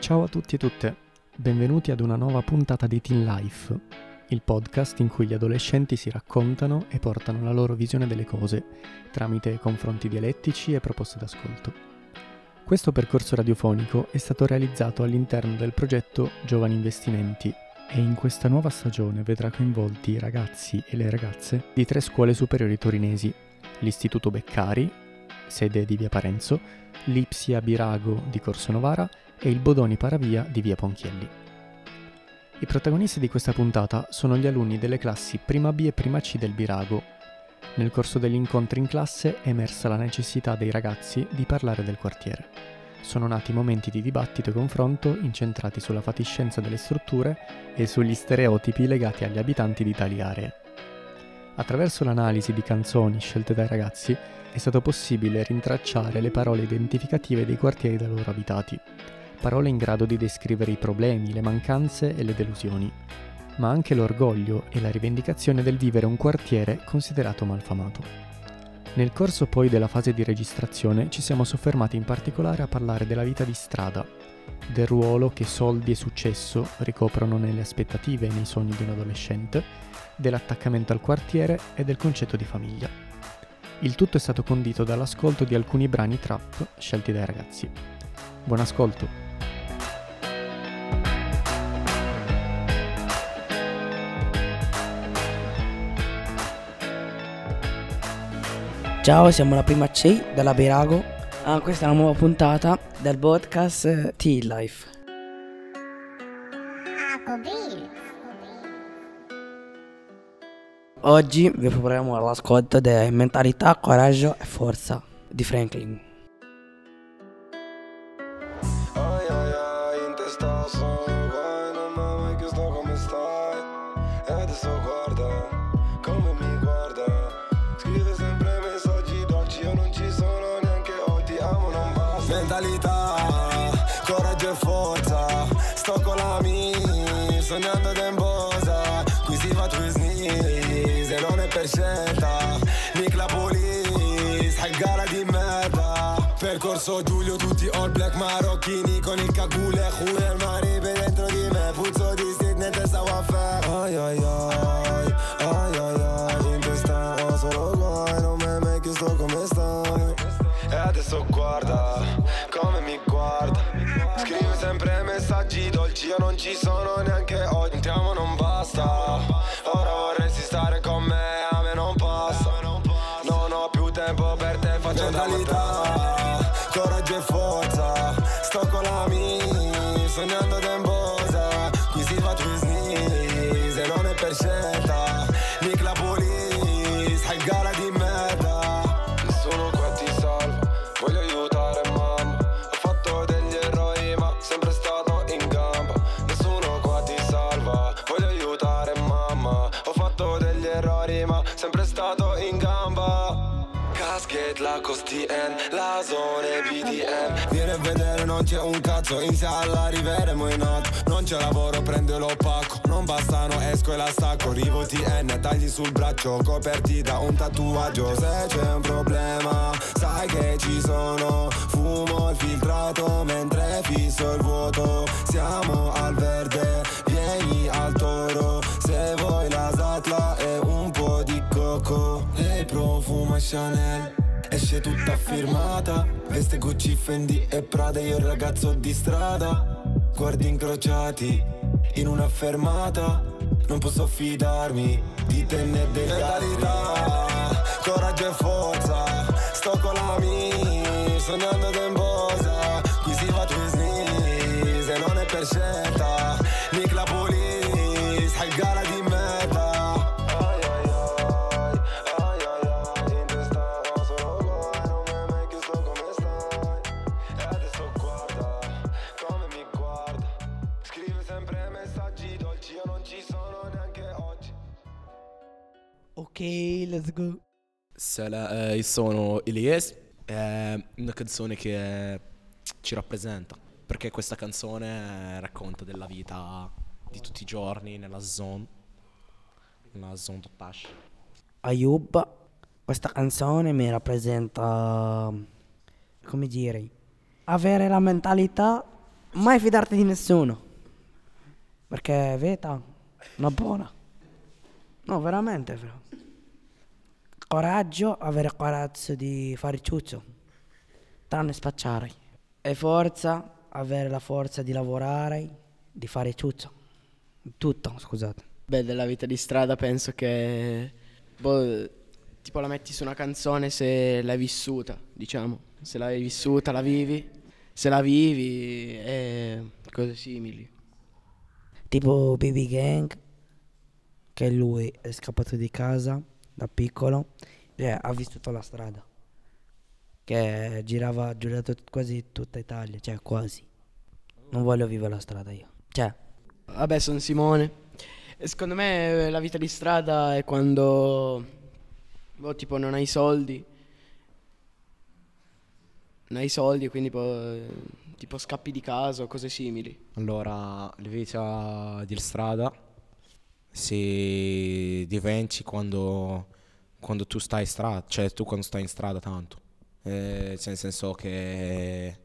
Ciao a tutti e tutte, benvenuti ad una nuova puntata di Teen Life, il podcast in cui gli adolescenti si raccontano e portano la loro visione delle cose tramite confronti dialettici e proposte d'ascolto. Questo percorso radiofonico è stato realizzato all'interno del progetto Giovani Investimenti e in questa nuova stagione vedrà coinvolti i ragazzi e le ragazze di tre scuole superiori torinesi, l'Istituto Beccari, sede di Via Parenzo, l'Ipsia Birago di Corso Novara e il Bodoni Paravia di Via Ponchielli. I protagonisti di questa puntata sono gli alunni delle classi prima B e prima C del Birago. Nel corso degli incontri in classe è emersa la necessità dei ragazzi di parlare del quartiere. Sono nati momenti di dibattito e confronto incentrati sulla fatiscenza delle strutture e sugli stereotipi legati agli abitanti di tali aree. Attraverso l'analisi di canzoni scelte dai ragazzi è stato possibile rintracciare le parole identificative dei quartieri da loro abitati, parole in grado di descrivere i problemi, le mancanze e le delusioni, ma anche l'orgoglio e la rivendicazione del vivere un quartiere considerato malfamato. Nel corso poi della fase di registrazione ci siamo soffermati in particolare a parlare della vita di strada, del ruolo che soldi e successo ricoprono nelle aspettative e nei sogni di un adolescente, dell'attaccamento al quartiere e del concetto di famiglia. Il tutto è stato condito dall'ascolto di alcuni brani trap scelti dai ragazzi. Buon ascolto! Ciao, siamo la prima C della Birago. Ah, questa è una nuova puntata del podcast T-Life. Oggi vi proporremo l'ascolto di Mentalità, Coraggio e Forza di Franklin. Percorso Giulio, tutti all black marocchini Con il cagule, Julian Maribe dentro di me Puzzo di Sydney, testa waffer Ai ai ai, ai ai ai In testa ho solo guai, non mi hai mai chiesto come stai. E adesso guarda, come mi guarda. Scrive sempre messaggi dolci, io non ci sono neanche oggi Entriamo non basta degli errori ma sempre stato in gamba. Casket, la costien, la zona BDM Vieni a vedere non c'è un cazzo In sala arriveremo in alto Non c'è lavoro prende lo pacco. Non bastano esco e la stacco. Rivo TN tagli sul braccio Coperti da un tatuaggio. Se c'è un problema Sai che ci sono. Fumo il filtrato Mentre fisso il vuoto. Siamo al verde Vieni al toro. Se vuoi Chanel. Esce tutta firmata. Veste Gucci, Fendi e Prada Io il ragazzo di strada. Guardi incrociati In una fermata. Non posso fidarmi Di te né degli Mentalità Coraggio e forza. Sto con la mia Sognando d'embosa. Qui si fa tu sneeze E non è per scelta let's go. Sala- eh, io sono Elias, è una canzone che ci rappresenta, perché questa canzone eh, racconta della vita di tutti i giorni nella zone, nella zone de Pash. Ayub, questa canzone mi rappresenta, come dire, avere la mentalità mai fidarti di nessuno. Perché veta, una buona. No, veramente, però. Coraggio, avere coraggio di fare ciuccio. Tranne spacciare. E forza, avere la forza di lavorare, di fare ciuccio. Tutto, scusate. Beh, della vita di strada penso che boh, tipo la metti su una canzone se l'hai vissuta, diciamo. Se l'hai vissuta, la vivi. Se la vivi e cose simili. Tipo BB Gang, che lui è scappato di casa da piccolo e ha vissuto la strada. Che girava, ha girato quasi tutta Italia, cioè quasi. Non voglio vivere la strada io. Cioè, Vabbè, sono Simone. E secondo me eh, la vita di strada è quando boh, tipo non hai soldi. Non hai soldi, quindi po- tipo scappi di casa o cose simili. Allora, la vita di strada si diventi quando, quando tu stai in strada, cioè tu quando stai in strada tanto. Eh, cioè, nel senso che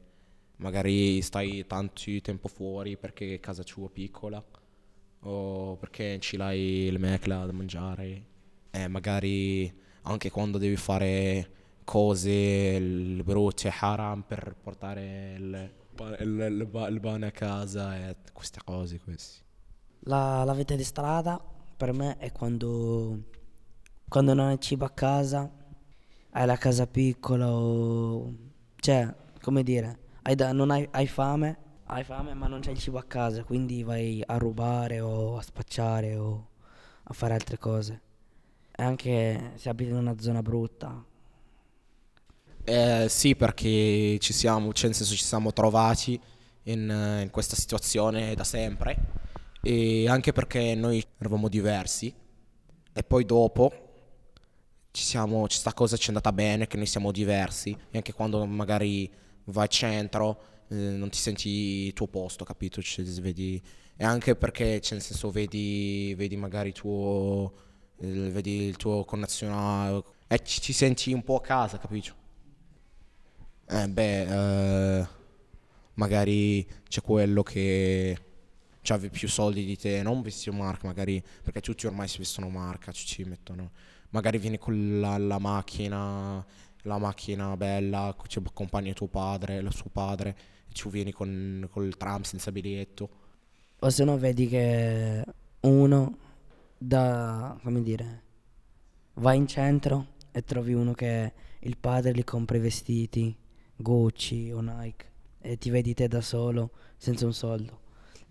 magari stai tanto tempo fuori perché casa tua è piccola o perché ci l'hai il mecla da mangiare. E magari anche quando devi fare cose, brutte haram per portare il, il, il, il pane a casa e queste cose queste. La, la vita di strada? Per me è quando, quando non hai cibo a casa, hai la casa piccola o... Cioè, come dire, hai da- non hai, hai fame, hai fame ma non c'è il cibo a casa, quindi vai a rubare o a spacciare o a fare altre cose. E anche se abiti in una zona brutta, Eh, sì, perché ci siamo, cioè nel senso ci siamo trovati in, in questa situazione da sempre e anche perché noi eravamo diversi e poi dopo ci siamo, ci cosa ci è andata bene, che noi siamo diversi e anche quando magari vai al centro eh, non ti senti il tuo posto, capito? Cioè, vedi, e anche perché cioè, nel senso vedi, vedi magari tuo, il, vedi il tuo connazionale e ci, ci senti un po' a casa, capito? Eh, beh, eh, magari c'è quello che ha più soldi di te, non vestito marca, magari perché tutti ormai si vestono marca, ci, mettono. Magari vieni con la, la macchina, la macchina bella, ci accompagni tuo padre, il suo padre, ci vieni con col tram senza biglietto. o se no vedi che uno da, come dire, vai in centro e trovi uno che il padre gli compra i vestiti, Gucci o Nike, e ti vedi te da solo, senza un soldo.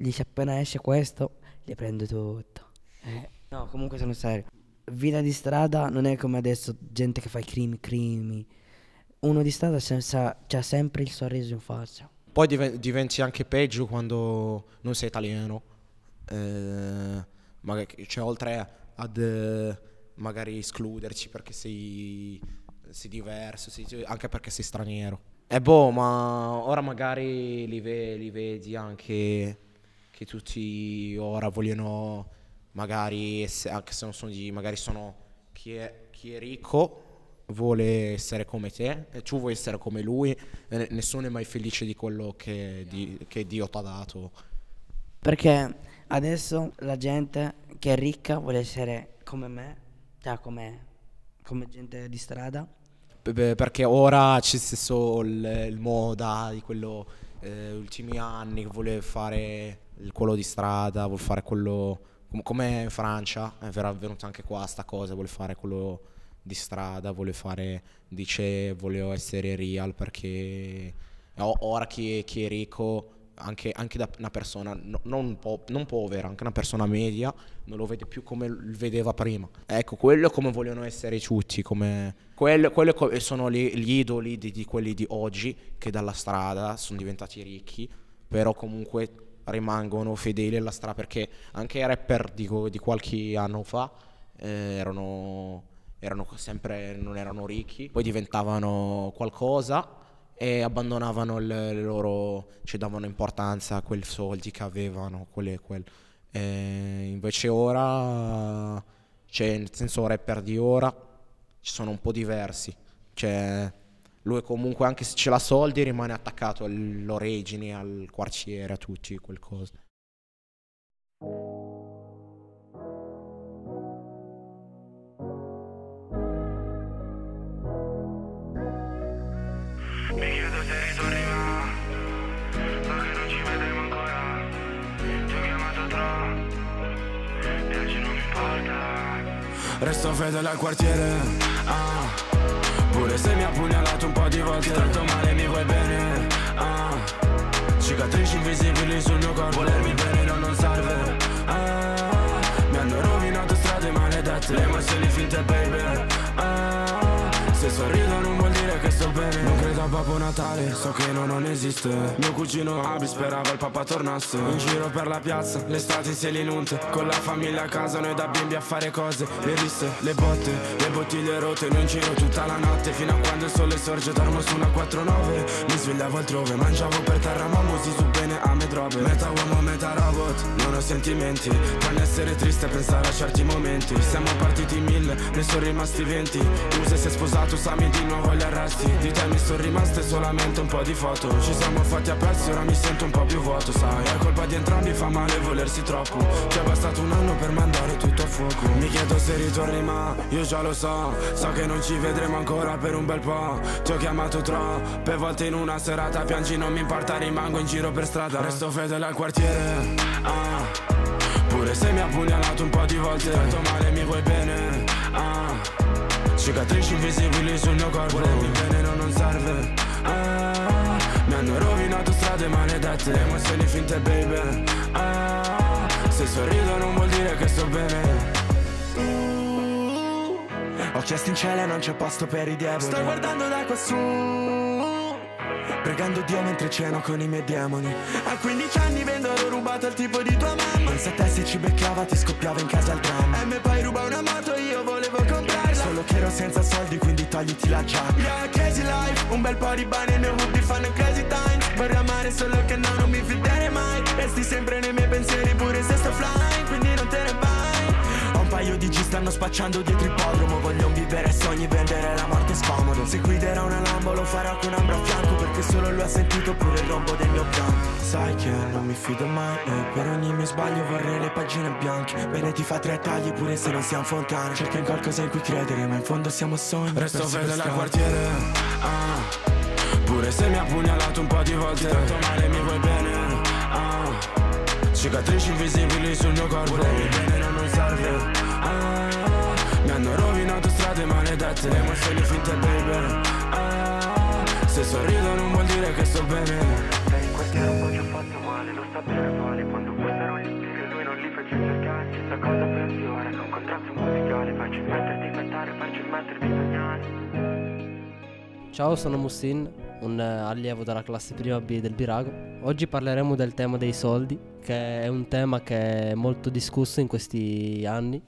Gli dici appena esce questo, gli prendo tutto. Eh, no, comunque sono serio. Vita di strada non è come adesso, gente che fa i crimi, crimi. Uno di strada senza, c'ha sempre il sorriso in faccia. Poi diven- diventi anche peggio quando non sei italiano. Eh, magari, cioè, oltre ad eh, magari escluderci perché sei, sei diverso, sei- anche perché sei straniero. E boh, ma ora magari li, ve- li vedi anche che tutti ora vogliono magari, ess- anche se non sono di, magari sono chi è, chi è ricco vuole essere come te e tu vuoi essere come lui e ne- nessuno è mai felice di quello che, di- che Dio ti ha dato. Perché adesso la gente che è ricca vuole essere come me, cioè come, come gente di strada. Beh, Perché ora c'è stesso il, il moda di quello eh, ultimi anni che vuole fare quello di strada, vuole fare quello com- come in Francia, è vera- venuta anche qua sta cosa, vuole fare quello di strada, vuole fare, dice voglio essere real perché ora chi, chi è ricco, anche, anche da una persona no- non, po- non povera, anche una persona media, non lo vede più come l- vedeva prima. Ecco, quello è come vogliono essere tutti, come... Quello, quello co- sono gli, gli idoli di, di quelli di oggi che dalla strada sono diventati ricchi, però comunque rimangono fedeli alla strada perché anche i rapper di, di qualche anno fa eh, erano, erano sempre, non erano ricchi, poi diventavano qualcosa e abbandonavano il, le loro, ci davano importanza a quei soldi che avevano, quel- e invece ora, cioè nel senso rapper di ora, ci sono un po' diversi, cioè lui comunque anche se ce l'ha soldi rimane attaccato all'origine, al quartiere, a tutti, qualcosa. Mi chiedo se ritorni ma So che non ci vedremo ancora. Ti ho chiamato troppo E oggi non mi importa. Resto fedele al quartiere. Ah. Pure se mi ha pugnalato un po' di volte Ti tratto male mi vuoi bene ah. Cicatrici invisibili sul mio corpo Volermi bene no, non serve ah. Mi hanno rovinato strade maledette Le emozioni finte baby ah. Se sorrido non vuol dire che sto bene. Non credo a Babbo Natale, so che no, non esiste. Mio cugino Abi sperava il papà tornasse. In giro per la piazza, l'estate in selinunte Con la famiglia a casa, noi da bimbi a fare cose. Le risse, le botte, le bottiglie rotte. Noi in giro tutta la notte Fino a quando il sole sorge, dormo su una 4-9 Mi svegliavo altrove, mangiavo per terra Ma musi su bene a me drobe. Meta uomo, meta robot, non ho sentimenti. Tranne essere triste e pensare a certi momenti. Siamo partiti mille, ne sono rimasti venti. Tu se sei sposato, Sami di nuovo agli arresti Di te mi sono rimaste solamente un po' di foto. Ci siamo fatti a pezzi, ora mi sento un po' più vuoto, sai. È colpa di entrambi, fa male volersi troppo. Ci è bastato un anno per mandare tutto a fuoco. Mi chiedo se ritorni ma io già lo so. So che non ci vedremo ancora per un bel po' Ti ho chiamato troppe volte in una serata. Piangi, non mi importa, rimango in giro per strada. Resto fedele al quartiere ah. Pure se mi ha pugnalato un po' di volte. Tanto male mi vuoi bene ah. Cicatrici invisibili sul mio corpo Volermi bene no, non serve. Ah, Mi hanno rovinato strade maledette Emozioni finte baby. Ah, Se sorrido non vuol dire che sto bene. Ho chiesto in cielo e non c'è posto per i diavoli. Sto guardando da quassù Pregando Dio mentre ceno con i miei demoni. A 15 anni vendo l'ho rubato al tipo di tua mamma. Pensa a te se ci beccava ti scoppiava in casa il dramma. E me poi ruba una moto che ero senza soldi quindi togliti la giacca. Yeah, crazy life Un bel po' di bani nei hobby fanno crazy times. Vorrei amare solo che no, non mi fiderei mai. Resti sempre nei miei pensieri pure se sto flying Quindi non te ne vai paio di G stanno spacciando dietro ippodromo Voglio vivere sogni, vendere la morte scomodo. Se guiderò una Lambo lo farò con ambra a fianco Perché solo lui ha sentito pure il rombo del mio pianto Sai che non mi fido mai e per ogni mio sbaglio vorrei le pagine bianche. Bene ti fa tre tagli pure se non siamo fontane Cerca in qualcosa in cui credere ma in fondo siamo sogni Resto fedele al quartiere ah. Pure se mi ha pugnalato un po' di volte. Tanto male mi vuoi bene ah. Cicatrici invisibili sul mio corpo. Volevi bene no, non serve. Ah. Mi hanno rovinato strade maledette. Le emozioni finte baby. Ah. Se sorrido non vuol dire che sto bene. Sei in quartiere un po' ci ho fatto male Lo sta bene quale Quando fossero gli stili lui non li fece cercare Chissà cosa pensi ora Che un contratto musicale Facci smettere di cantare Facci smettere di sognare. Ciao, sono Mussin, un eh, allievo della classe prima B del Birago. Oggi parleremo del tema dei soldi, che è un tema che è molto discusso in questi anni,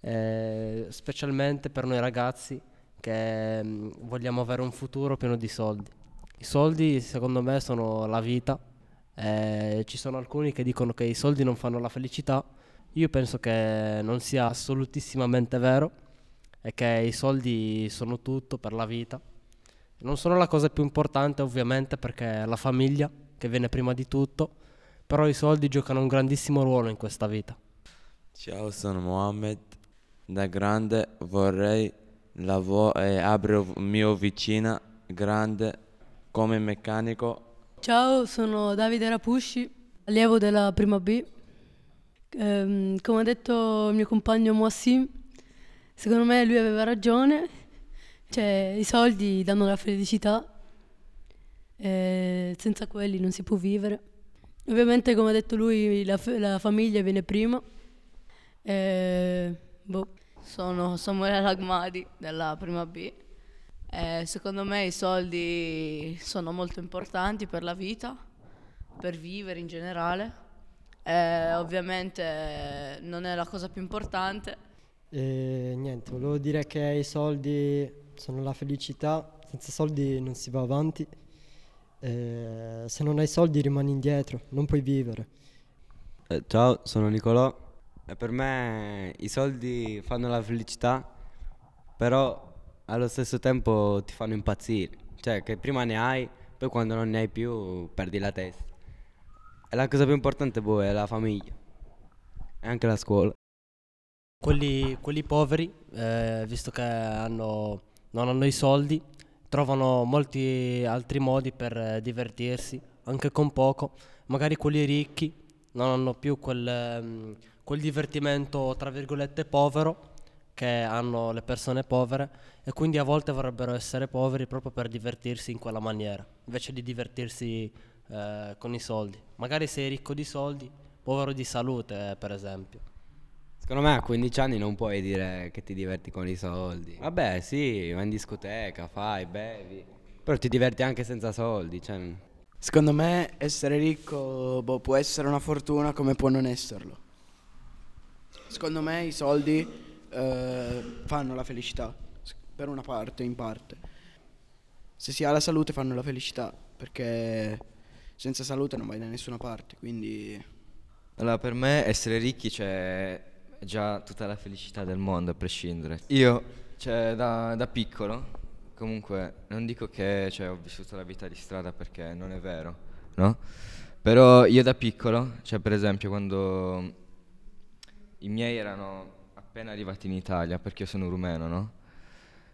eh, specialmente per noi ragazzi che mm, vogliamo avere un futuro pieno di soldi. I soldi, secondo me, sono la vita. eh, ci sono alcuni che dicono che i soldi non fanno la felicità. Io penso che non sia assolutissimamente vero e che i soldi sono tutto per la vita. Non sono la cosa più importante ovviamente perché è la famiglia che viene prima di tutto, però i soldi giocano un grandissimo ruolo in questa vita. Ciao, sono Mohammed. Da grande vorrei lavo- eh, aprire un mio vicina grande come meccanico. Ciao, sono Davide Rapusci, allievo della prima B. Ehm, come ha detto il mio compagno Moassim, secondo me lui aveva ragione, cioè i soldi danno la felicità, e senza quelli non si può vivere. Ovviamente come ha detto lui la, la famiglia viene prima. E, boh. Sono Samuele Lagmadi della prima B. Eh, secondo me i soldi sono molto importanti per la vita, per vivere in generale. Eh, ovviamente non è la cosa più importante. E niente, volevo dire che i soldi sono la felicità, senza soldi non si va avanti, Eh, se non hai soldi rimani indietro, non puoi vivere. Eh, ciao, sono Nicolò e per me i soldi fanno la felicità, però allo stesso tempo ti fanno impazzire. Cioè, che prima ne hai, poi quando non ne hai più perdi la testa. E la cosa più importante poi è la famiglia. E anche la scuola. Quelli, quelli poveri, eh, visto che hanno- non hanno i soldi, trovano molti altri modi per eh, divertirsi, anche con poco. Magari quelli ricchi non hanno più quel, ehm, quel divertimento, tra virgolette, povero che hanno le persone povere e quindi a volte vorrebbero essere poveri proprio per divertirsi in quella maniera, invece di divertirsi eh, con i soldi. Magari sei ricco di soldi, povero di salute, per esempio. Secondo me a 15 anni non puoi dire che ti diverti con i soldi. Vabbè, sì, vai in discoteca, fai, bevi. Però ti diverti anche senza soldi, cioè... Secondo me essere ricco boh, può essere una fortuna come può non esserlo. Secondo me i soldi eh, fanno la felicità, per una parte, in parte. Se si ha la salute fanno la felicità, perché senza salute non vai da nessuna parte, quindi... Allora, per me essere ricchi c'è già tutta la felicità del mondo, a prescindere. Io, cioè, da, da piccolo, comunque, non dico che cioè, ho vissuto la vita di strada perché non è vero, no? Però io da piccolo, cioè, per esempio, quando i miei erano appena arrivati in Italia, perché io sono rumeno, no?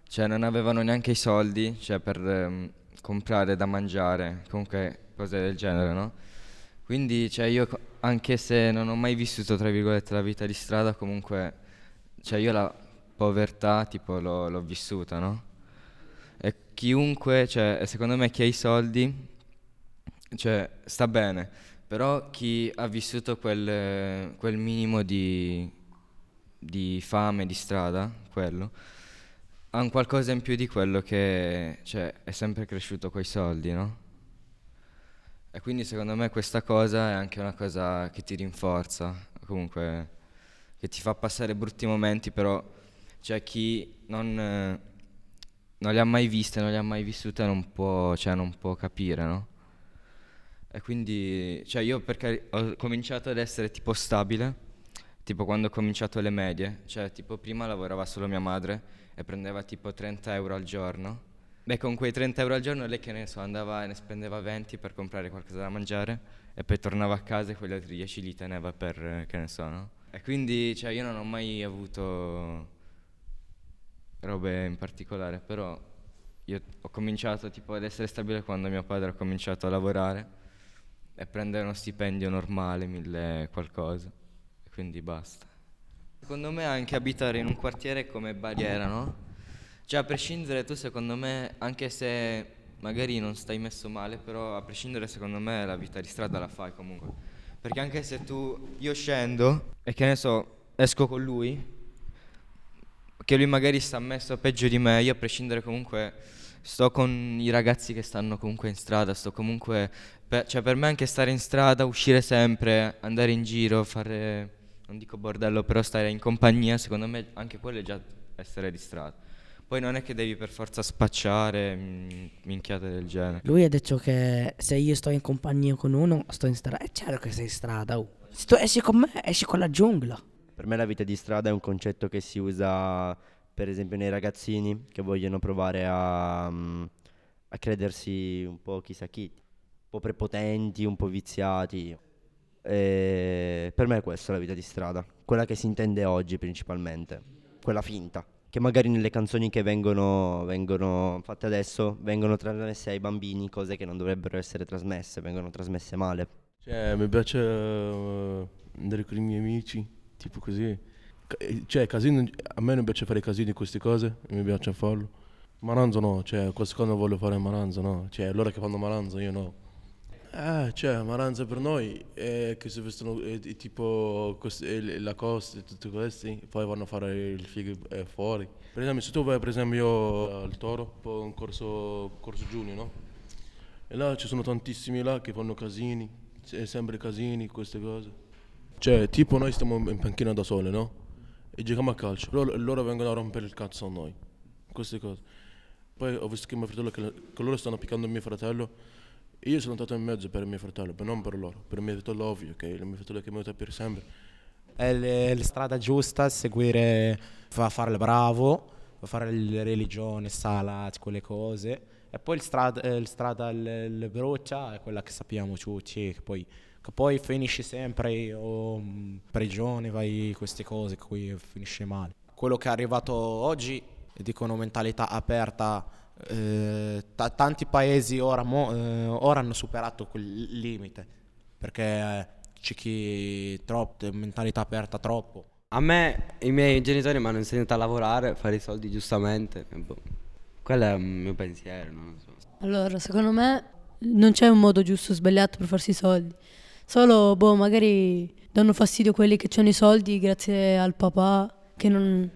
Cioè, non avevano neanche i soldi, cioè, per ehm, comprare da mangiare, comunque, cose del genere, no? Quindi, cioè, io anche se non ho mai vissuto, tra virgolette, la vita di strada, comunque, cioè, io la povertà, tipo, l'ho, l'ho vissuta, no? E chiunque, cioè, secondo me chi ha i soldi, cioè, sta bene, però chi ha vissuto quel, quel minimo di, di fame, di strada, quello, ha un qualcosa in più di quello che, cioè, è sempre cresciuto coi soldi, no? E quindi secondo me questa cosa è anche una cosa che ti rinforza, comunque che ti fa passare brutti momenti, però c'è chi non, eh, non le ha mai viste, non le ha mai vissute, non può, cioè, non può capire, no? E quindi, cioè io perché ho cominciato ad essere tipo stabile, tipo quando ho cominciato le medie, cioè tipo prima lavorava solo mia madre e prendeva tipo 30 euro al giorno. Beh, con quei 30 euro al giorno lei che ne so, andava e ne spendeva 20 per comprare qualcosa da mangiare e poi tornava a casa e quegli altri 10 li teneva per, eh, che ne so, no? E quindi, cioè io non ho mai avuto robe in particolare, però io ho cominciato tipo ad essere stabile quando mio padre ha cominciato a lavorare e prendere uno stipendio normale, mille qualcosa, e quindi basta. Secondo me anche abitare in un quartiere è come barriera, no? Cioè a prescindere tu secondo me, anche se magari non stai messo male, però a prescindere secondo me la vita di strada la fai comunque. Perché anche se tu, io scendo e che ne so, esco con lui, che lui magari sta messo peggio di me, io a prescindere comunque sto con i ragazzi che stanno comunque in strada, sto comunque, per, cioè per me anche stare in strada, uscire sempre, andare in giro, fare, non dico bordello, però stare in compagnia, secondo me anche quello è già essere di strada. Poi non è che devi per forza spacciare, mm, minchiate del genere. Lui ha detto che se io sto in compagnia con uno, sto in strada. È chiaro che sei in strada. oh. Se tu esci con me, esci con la giungla. Per me la vita di strada è un concetto che si usa per esempio nei ragazzini che vogliono provare a, mm, a credersi un po' chissà chi, un po' prepotenti, un po' viziati. E per me è questa la vita di strada, quella che si intende oggi principalmente, quella finta, che magari nelle canzoni che vengono, vengono fatte adesso vengono trasmesse ai bambini cose che non dovrebbero essere trasmesse, vengono trasmesse male. Cioè, mi piace eh, andare con i miei amici, tipo così. Eh, Cioè, casino, a me non piace fare casini queste cose, mi piace farlo. Maranzo no, cioè, queste cose voglio fare Maranzo no, cioè, loro che fanno Maranzo io no. Eh, cioè, Maranza per noi è che si vestono eh, di- tipo eh, la costa e tutti questi, poi vanno a fare il figo fuori. Per esempio, se tu vai per esempio al Toro, un corso, corso giugno, no? E là ci sono tantissimi là che fanno casini, se- sempre casini, queste cose. Cioè, tipo noi stiamo in panchina da sole, no? E giochiamo a calcio. Loro, loro vengono a rompere il cazzo a noi. Queste cose. Poi ho visto che mio fratello, che, che loro stanno piccando mio fratello. Io sono andato in mezzo per mio fratello, non per loro. Per mio fratello ovvio, che è il mio fratello che mi aiuta per sempre. È la strada giusta, seguire, fa fare il bravo, fa fare la religione, salat, quelle cose, E poi strada, eh, il strada il, broccia è quella che sappiamo tutti, che poi, che poi finisce sempre o in prigione, vai queste cose, qui finisce male. Quello che è arrivato oggi, dicono mentalità aperta, eh, ta- tanti paesi ora, mo- eh, ora hanno superato quel limite, perché c'è chi troppo, mentalità aperta troppo. A me i miei genitori mi hanno insegnato a lavorare, fare i soldi giustamente. boh. Quello è un mio pensiero, non lo so. Allora, secondo me non c'è un modo giusto o sbagliato per farsi i soldi. Solo, boh, magari danno fastidio quelli che hanno i soldi grazie al papà, che, non,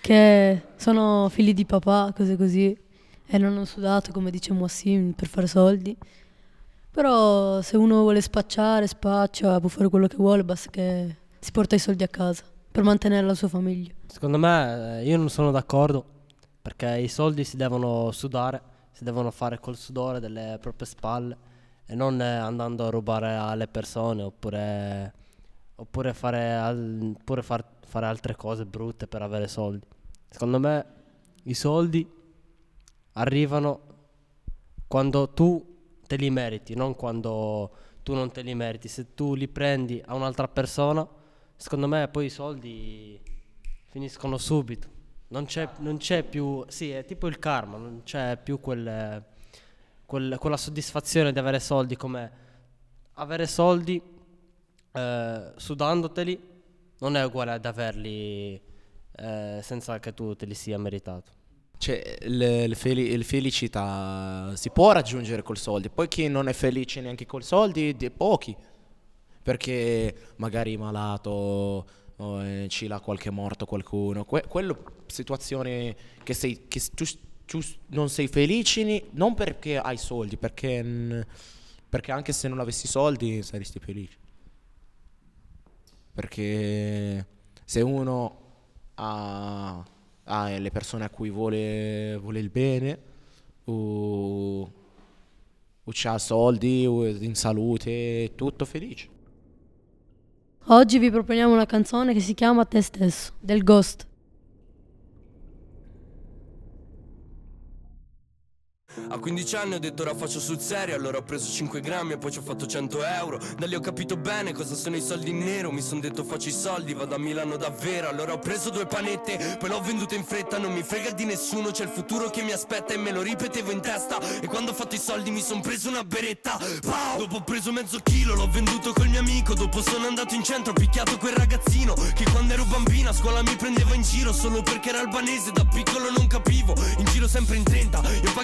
che sono figli di papà, cose così, e non hanno sudato, come dice Moassim, per fare soldi. Però se uno vuole spacciare, spaccia, può fare quello che vuole, basta che si porta i soldi a casa per mantenere la sua famiglia. Secondo me eh, io non sono d'accordo perché i soldi si devono sudare, si devono fare col sudore delle proprie spalle e non eh, andando a rubare alle persone oppure, oppure, fare, al- oppure far- fare altre cose brutte per avere soldi. Secondo me i soldi arrivano quando tu te li meriti, non quando tu non te li meriti. Se tu li prendi a un'altra persona, secondo me poi i soldi finiscono subito. Non c'è, non c'è più, sì, è tipo il karma, non c'è più quel, quel- quella soddisfazione di avere soldi come avere soldi eh, sudandoteli non è uguale ad averli eh, senza che tu te li sia meritato. Cioè, le feli- le felicità si può raggiungere col soldi, poi chi non è felice neanche col soldi, di pochi, perché magari è malato, o eh, ci l'ha qualche morto qualcuno, que- quello situazione che, sei, che tu, tu non sei felice non perché hai soldi, perché, perché anche se non avessi soldi saresti felice. Perché se uno ha, ha le persone a cui vuole, vuole il bene, o, o ha soldi, o è in salute, tutto felice. Oggi vi proponiamo una canzone che si chiama Te stesso, del Ghost. A 15 anni ho detto ora faccio sul serio Allora ho preso 5 grammi e poi ci ho fatto 100 euro. Da lì ho capito bene cosa sono i soldi in nero. Mi son detto faccio i soldi, vado a Milano davvero Allora ho preso due panette, poi l'ho venduta in fretta. Non mi frega di nessuno, c'è il futuro che mi aspetta E me lo ripetevo in testa. E quando ho fatto i soldi mi son preso una beretta. Pow! Dopo ho preso mezzo chilo, l'ho venduto col mio amico. Dopo sono andato in centro, ho picchiato quel ragazzino Che quando ero bambino a scuola mi prendeva in giro Solo perché era albanese, da piccolo non capivo In giro sempre in 30, io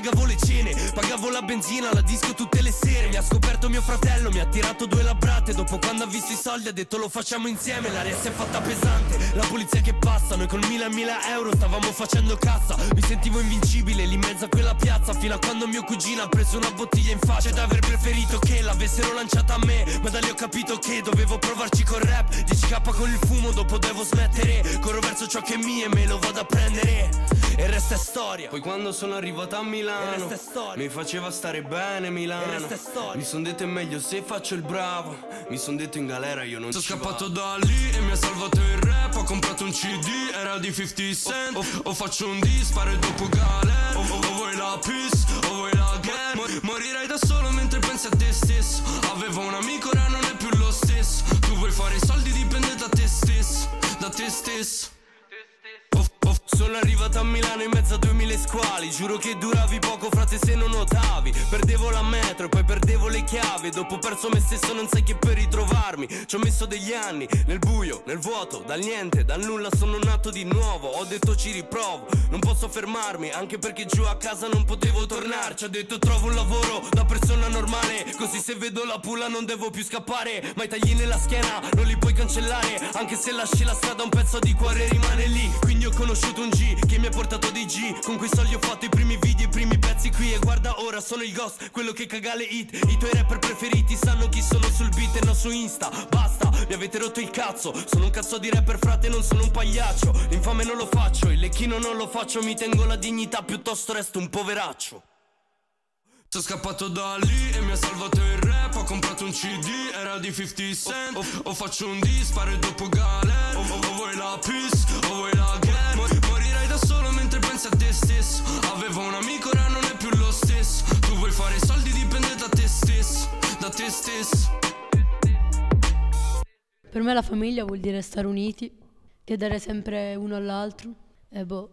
pagavo le cene Pagavo la benzina, la disco tutte le sere ha scoperto mio fratello, mi ha tirato due labrate. Dopo quando ha visto i soldi ha detto lo facciamo insieme L'aria si è fatta pesante, la polizia che passa Noi con mila e mila euro stavamo facendo cassa. Mi sentivo invincibile lì in mezzo a quella piazza Fino a quando mio cugino ha preso una bottiglia in faccia. Ed aver preferito che l'avessero lanciata a me Ma da lì ho capito che dovevo provarci col rap. 10k con il fumo, dopo devo smettere. Corro verso ciò che è mio e me lo vado a prendere. E resta storia. Poi quando sono arrivato a Milano Mi faceva stare bene Milano Mi son detto è meglio se faccio il bravo. Mi son detto in galera io non Sono scappato da lì e mi ha salvato il rap. Ho comprato un CD, era di 50 cent. O, o faccio un disparo e dopo galera. O, o, o vuoi la peace, o vuoi la gang Mor- Morirai da solo mentre pensi a te stesso. Avevo un amico, ora non è più lo stesso. Tu vuoi fare i soldi, dipende da te stesso Da te stesso Sono arrivato a Milano in mezzo a duemila squali. Giuro che duravi poco frate se non notavi. Perdevo la metro e poi perdevo le chiavi. Dopo perso me stesso non sai che per ritrovarmi. Ci ho messo degli anni nel buio, nel vuoto Dal niente, dal nulla. Sono nato di nuovo Ho detto ci riprovo, non posso fermarmi Anche perché giù a casa non potevo tornarci Ho detto trovo un lavoro da persona normale. Così se vedo la pulla non devo più scappare. Ma i tagli nella schiena non li puoi cancellare. Anche se lasci la strada un pezzo di cuore rimane lì. Quindi ho conosciuto un G che mi ha portato dei G. Con quei soldi ho fatto i primi video, i primi pezzi qui E guarda ora sono il ghost, quello che caga le hit. I tuoi rapper preferiti sanno chi sono sul beat e non su Insta. Basta, mi avete rotto il cazzo. Sono un cazzo di rapper frate, non sono un pagliaccio. L'infame non lo faccio, il lecchino non lo faccio. Mi tengo la dignità, piuttosto resto un poveraccio. Sono scappato da lì e mi ha salvato il rap. Ho comprato un CD, era di 50 cent. O, o faccio un disparo e dopo galera. O, o, o vuoi la peace, o vuoi la gang mentre pensi a te stesso Avevo un amico ora non è più lo stesso Tu vuoi fare soldi dipende da te stesso Da te stesso Per me la famiglia vuol dire stare uniti Chiedere sempre uno all'altro E boh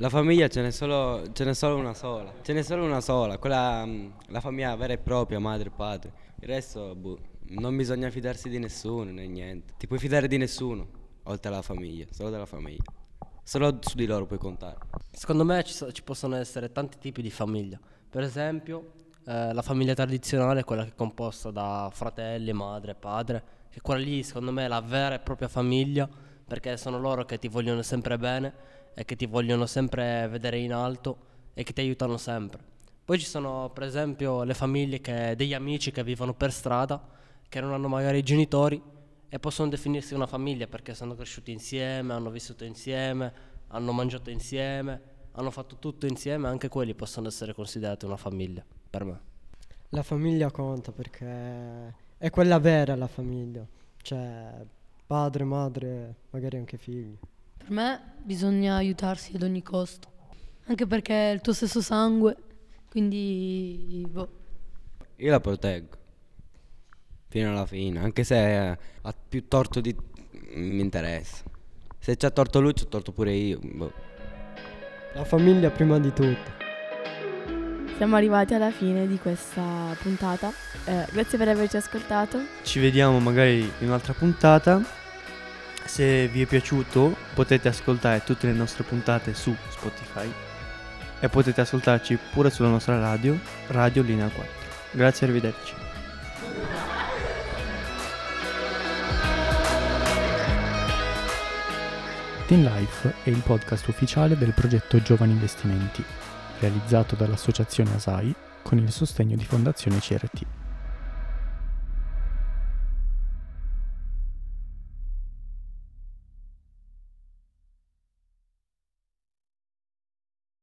la famiglia ce n'è, solo, ce n'è solo una sola, ce n'è solo una sola, quella mm, la famiglia vera e propria, madre e padre. Il resto, boh, non bisogna fidarsi di nessuno né niente. Ti puoi fidare di nessuno, oltre alla famiglia, solo della famiglia. Solo su di loro puoi contare. Secondo me ci, so- ci possono essere tanti tipi di famiglia. Per esempio, eh, la famiglia tradizionale è quella che è composta da fratelli, madre, padre. Che quella lì, secondo me, è la vera e propria famiglia, perché sono loro che ti vogliono sempre bene e che ti vogliono sempre vedere in alto e che ti aiutano sempre. Poi ci sono, per esempio, le famiglie che, degli amici che vivono per strada, che non hanno magari i genitori e possono definirsi una famiglia perché sono cresciuti insieme, hanno vissuto insieme, hanno mangiato insieme, hanno fatto tutto insieme, anche quelli possono essere considerati una famiglia, per me. La famiglia conta perché è quella vera la famiglia, cioè padre, madre, magari anche figli. Per me bisogna aiutarsi ad ogni costo, anche perché è il tuo stesso sangue, quindi boh. Io la proteggo. Fino alla fine, anche se ha più torto di... mi interessa. Se c'ha torto lui, c'ho torto pure io. boh. La famiglia prima di tutto. Siamo arrivati alla fine di questa puntata. Eh, grazie per averci ascoltato. Ci vediamo magari in un'altra puntata. Se vi è piaciuto potete ascoltare tutte le nostre puntate su Spotify e potete ascoltarci pure sulla nostra radio, Radio Linea 4. Grazie e arrivederci. Teen Life è il podcast ufficiale del progetto Giovani Investimenti, realizzato dall'associazione ASAI con il sostegno di Fondazione CRT.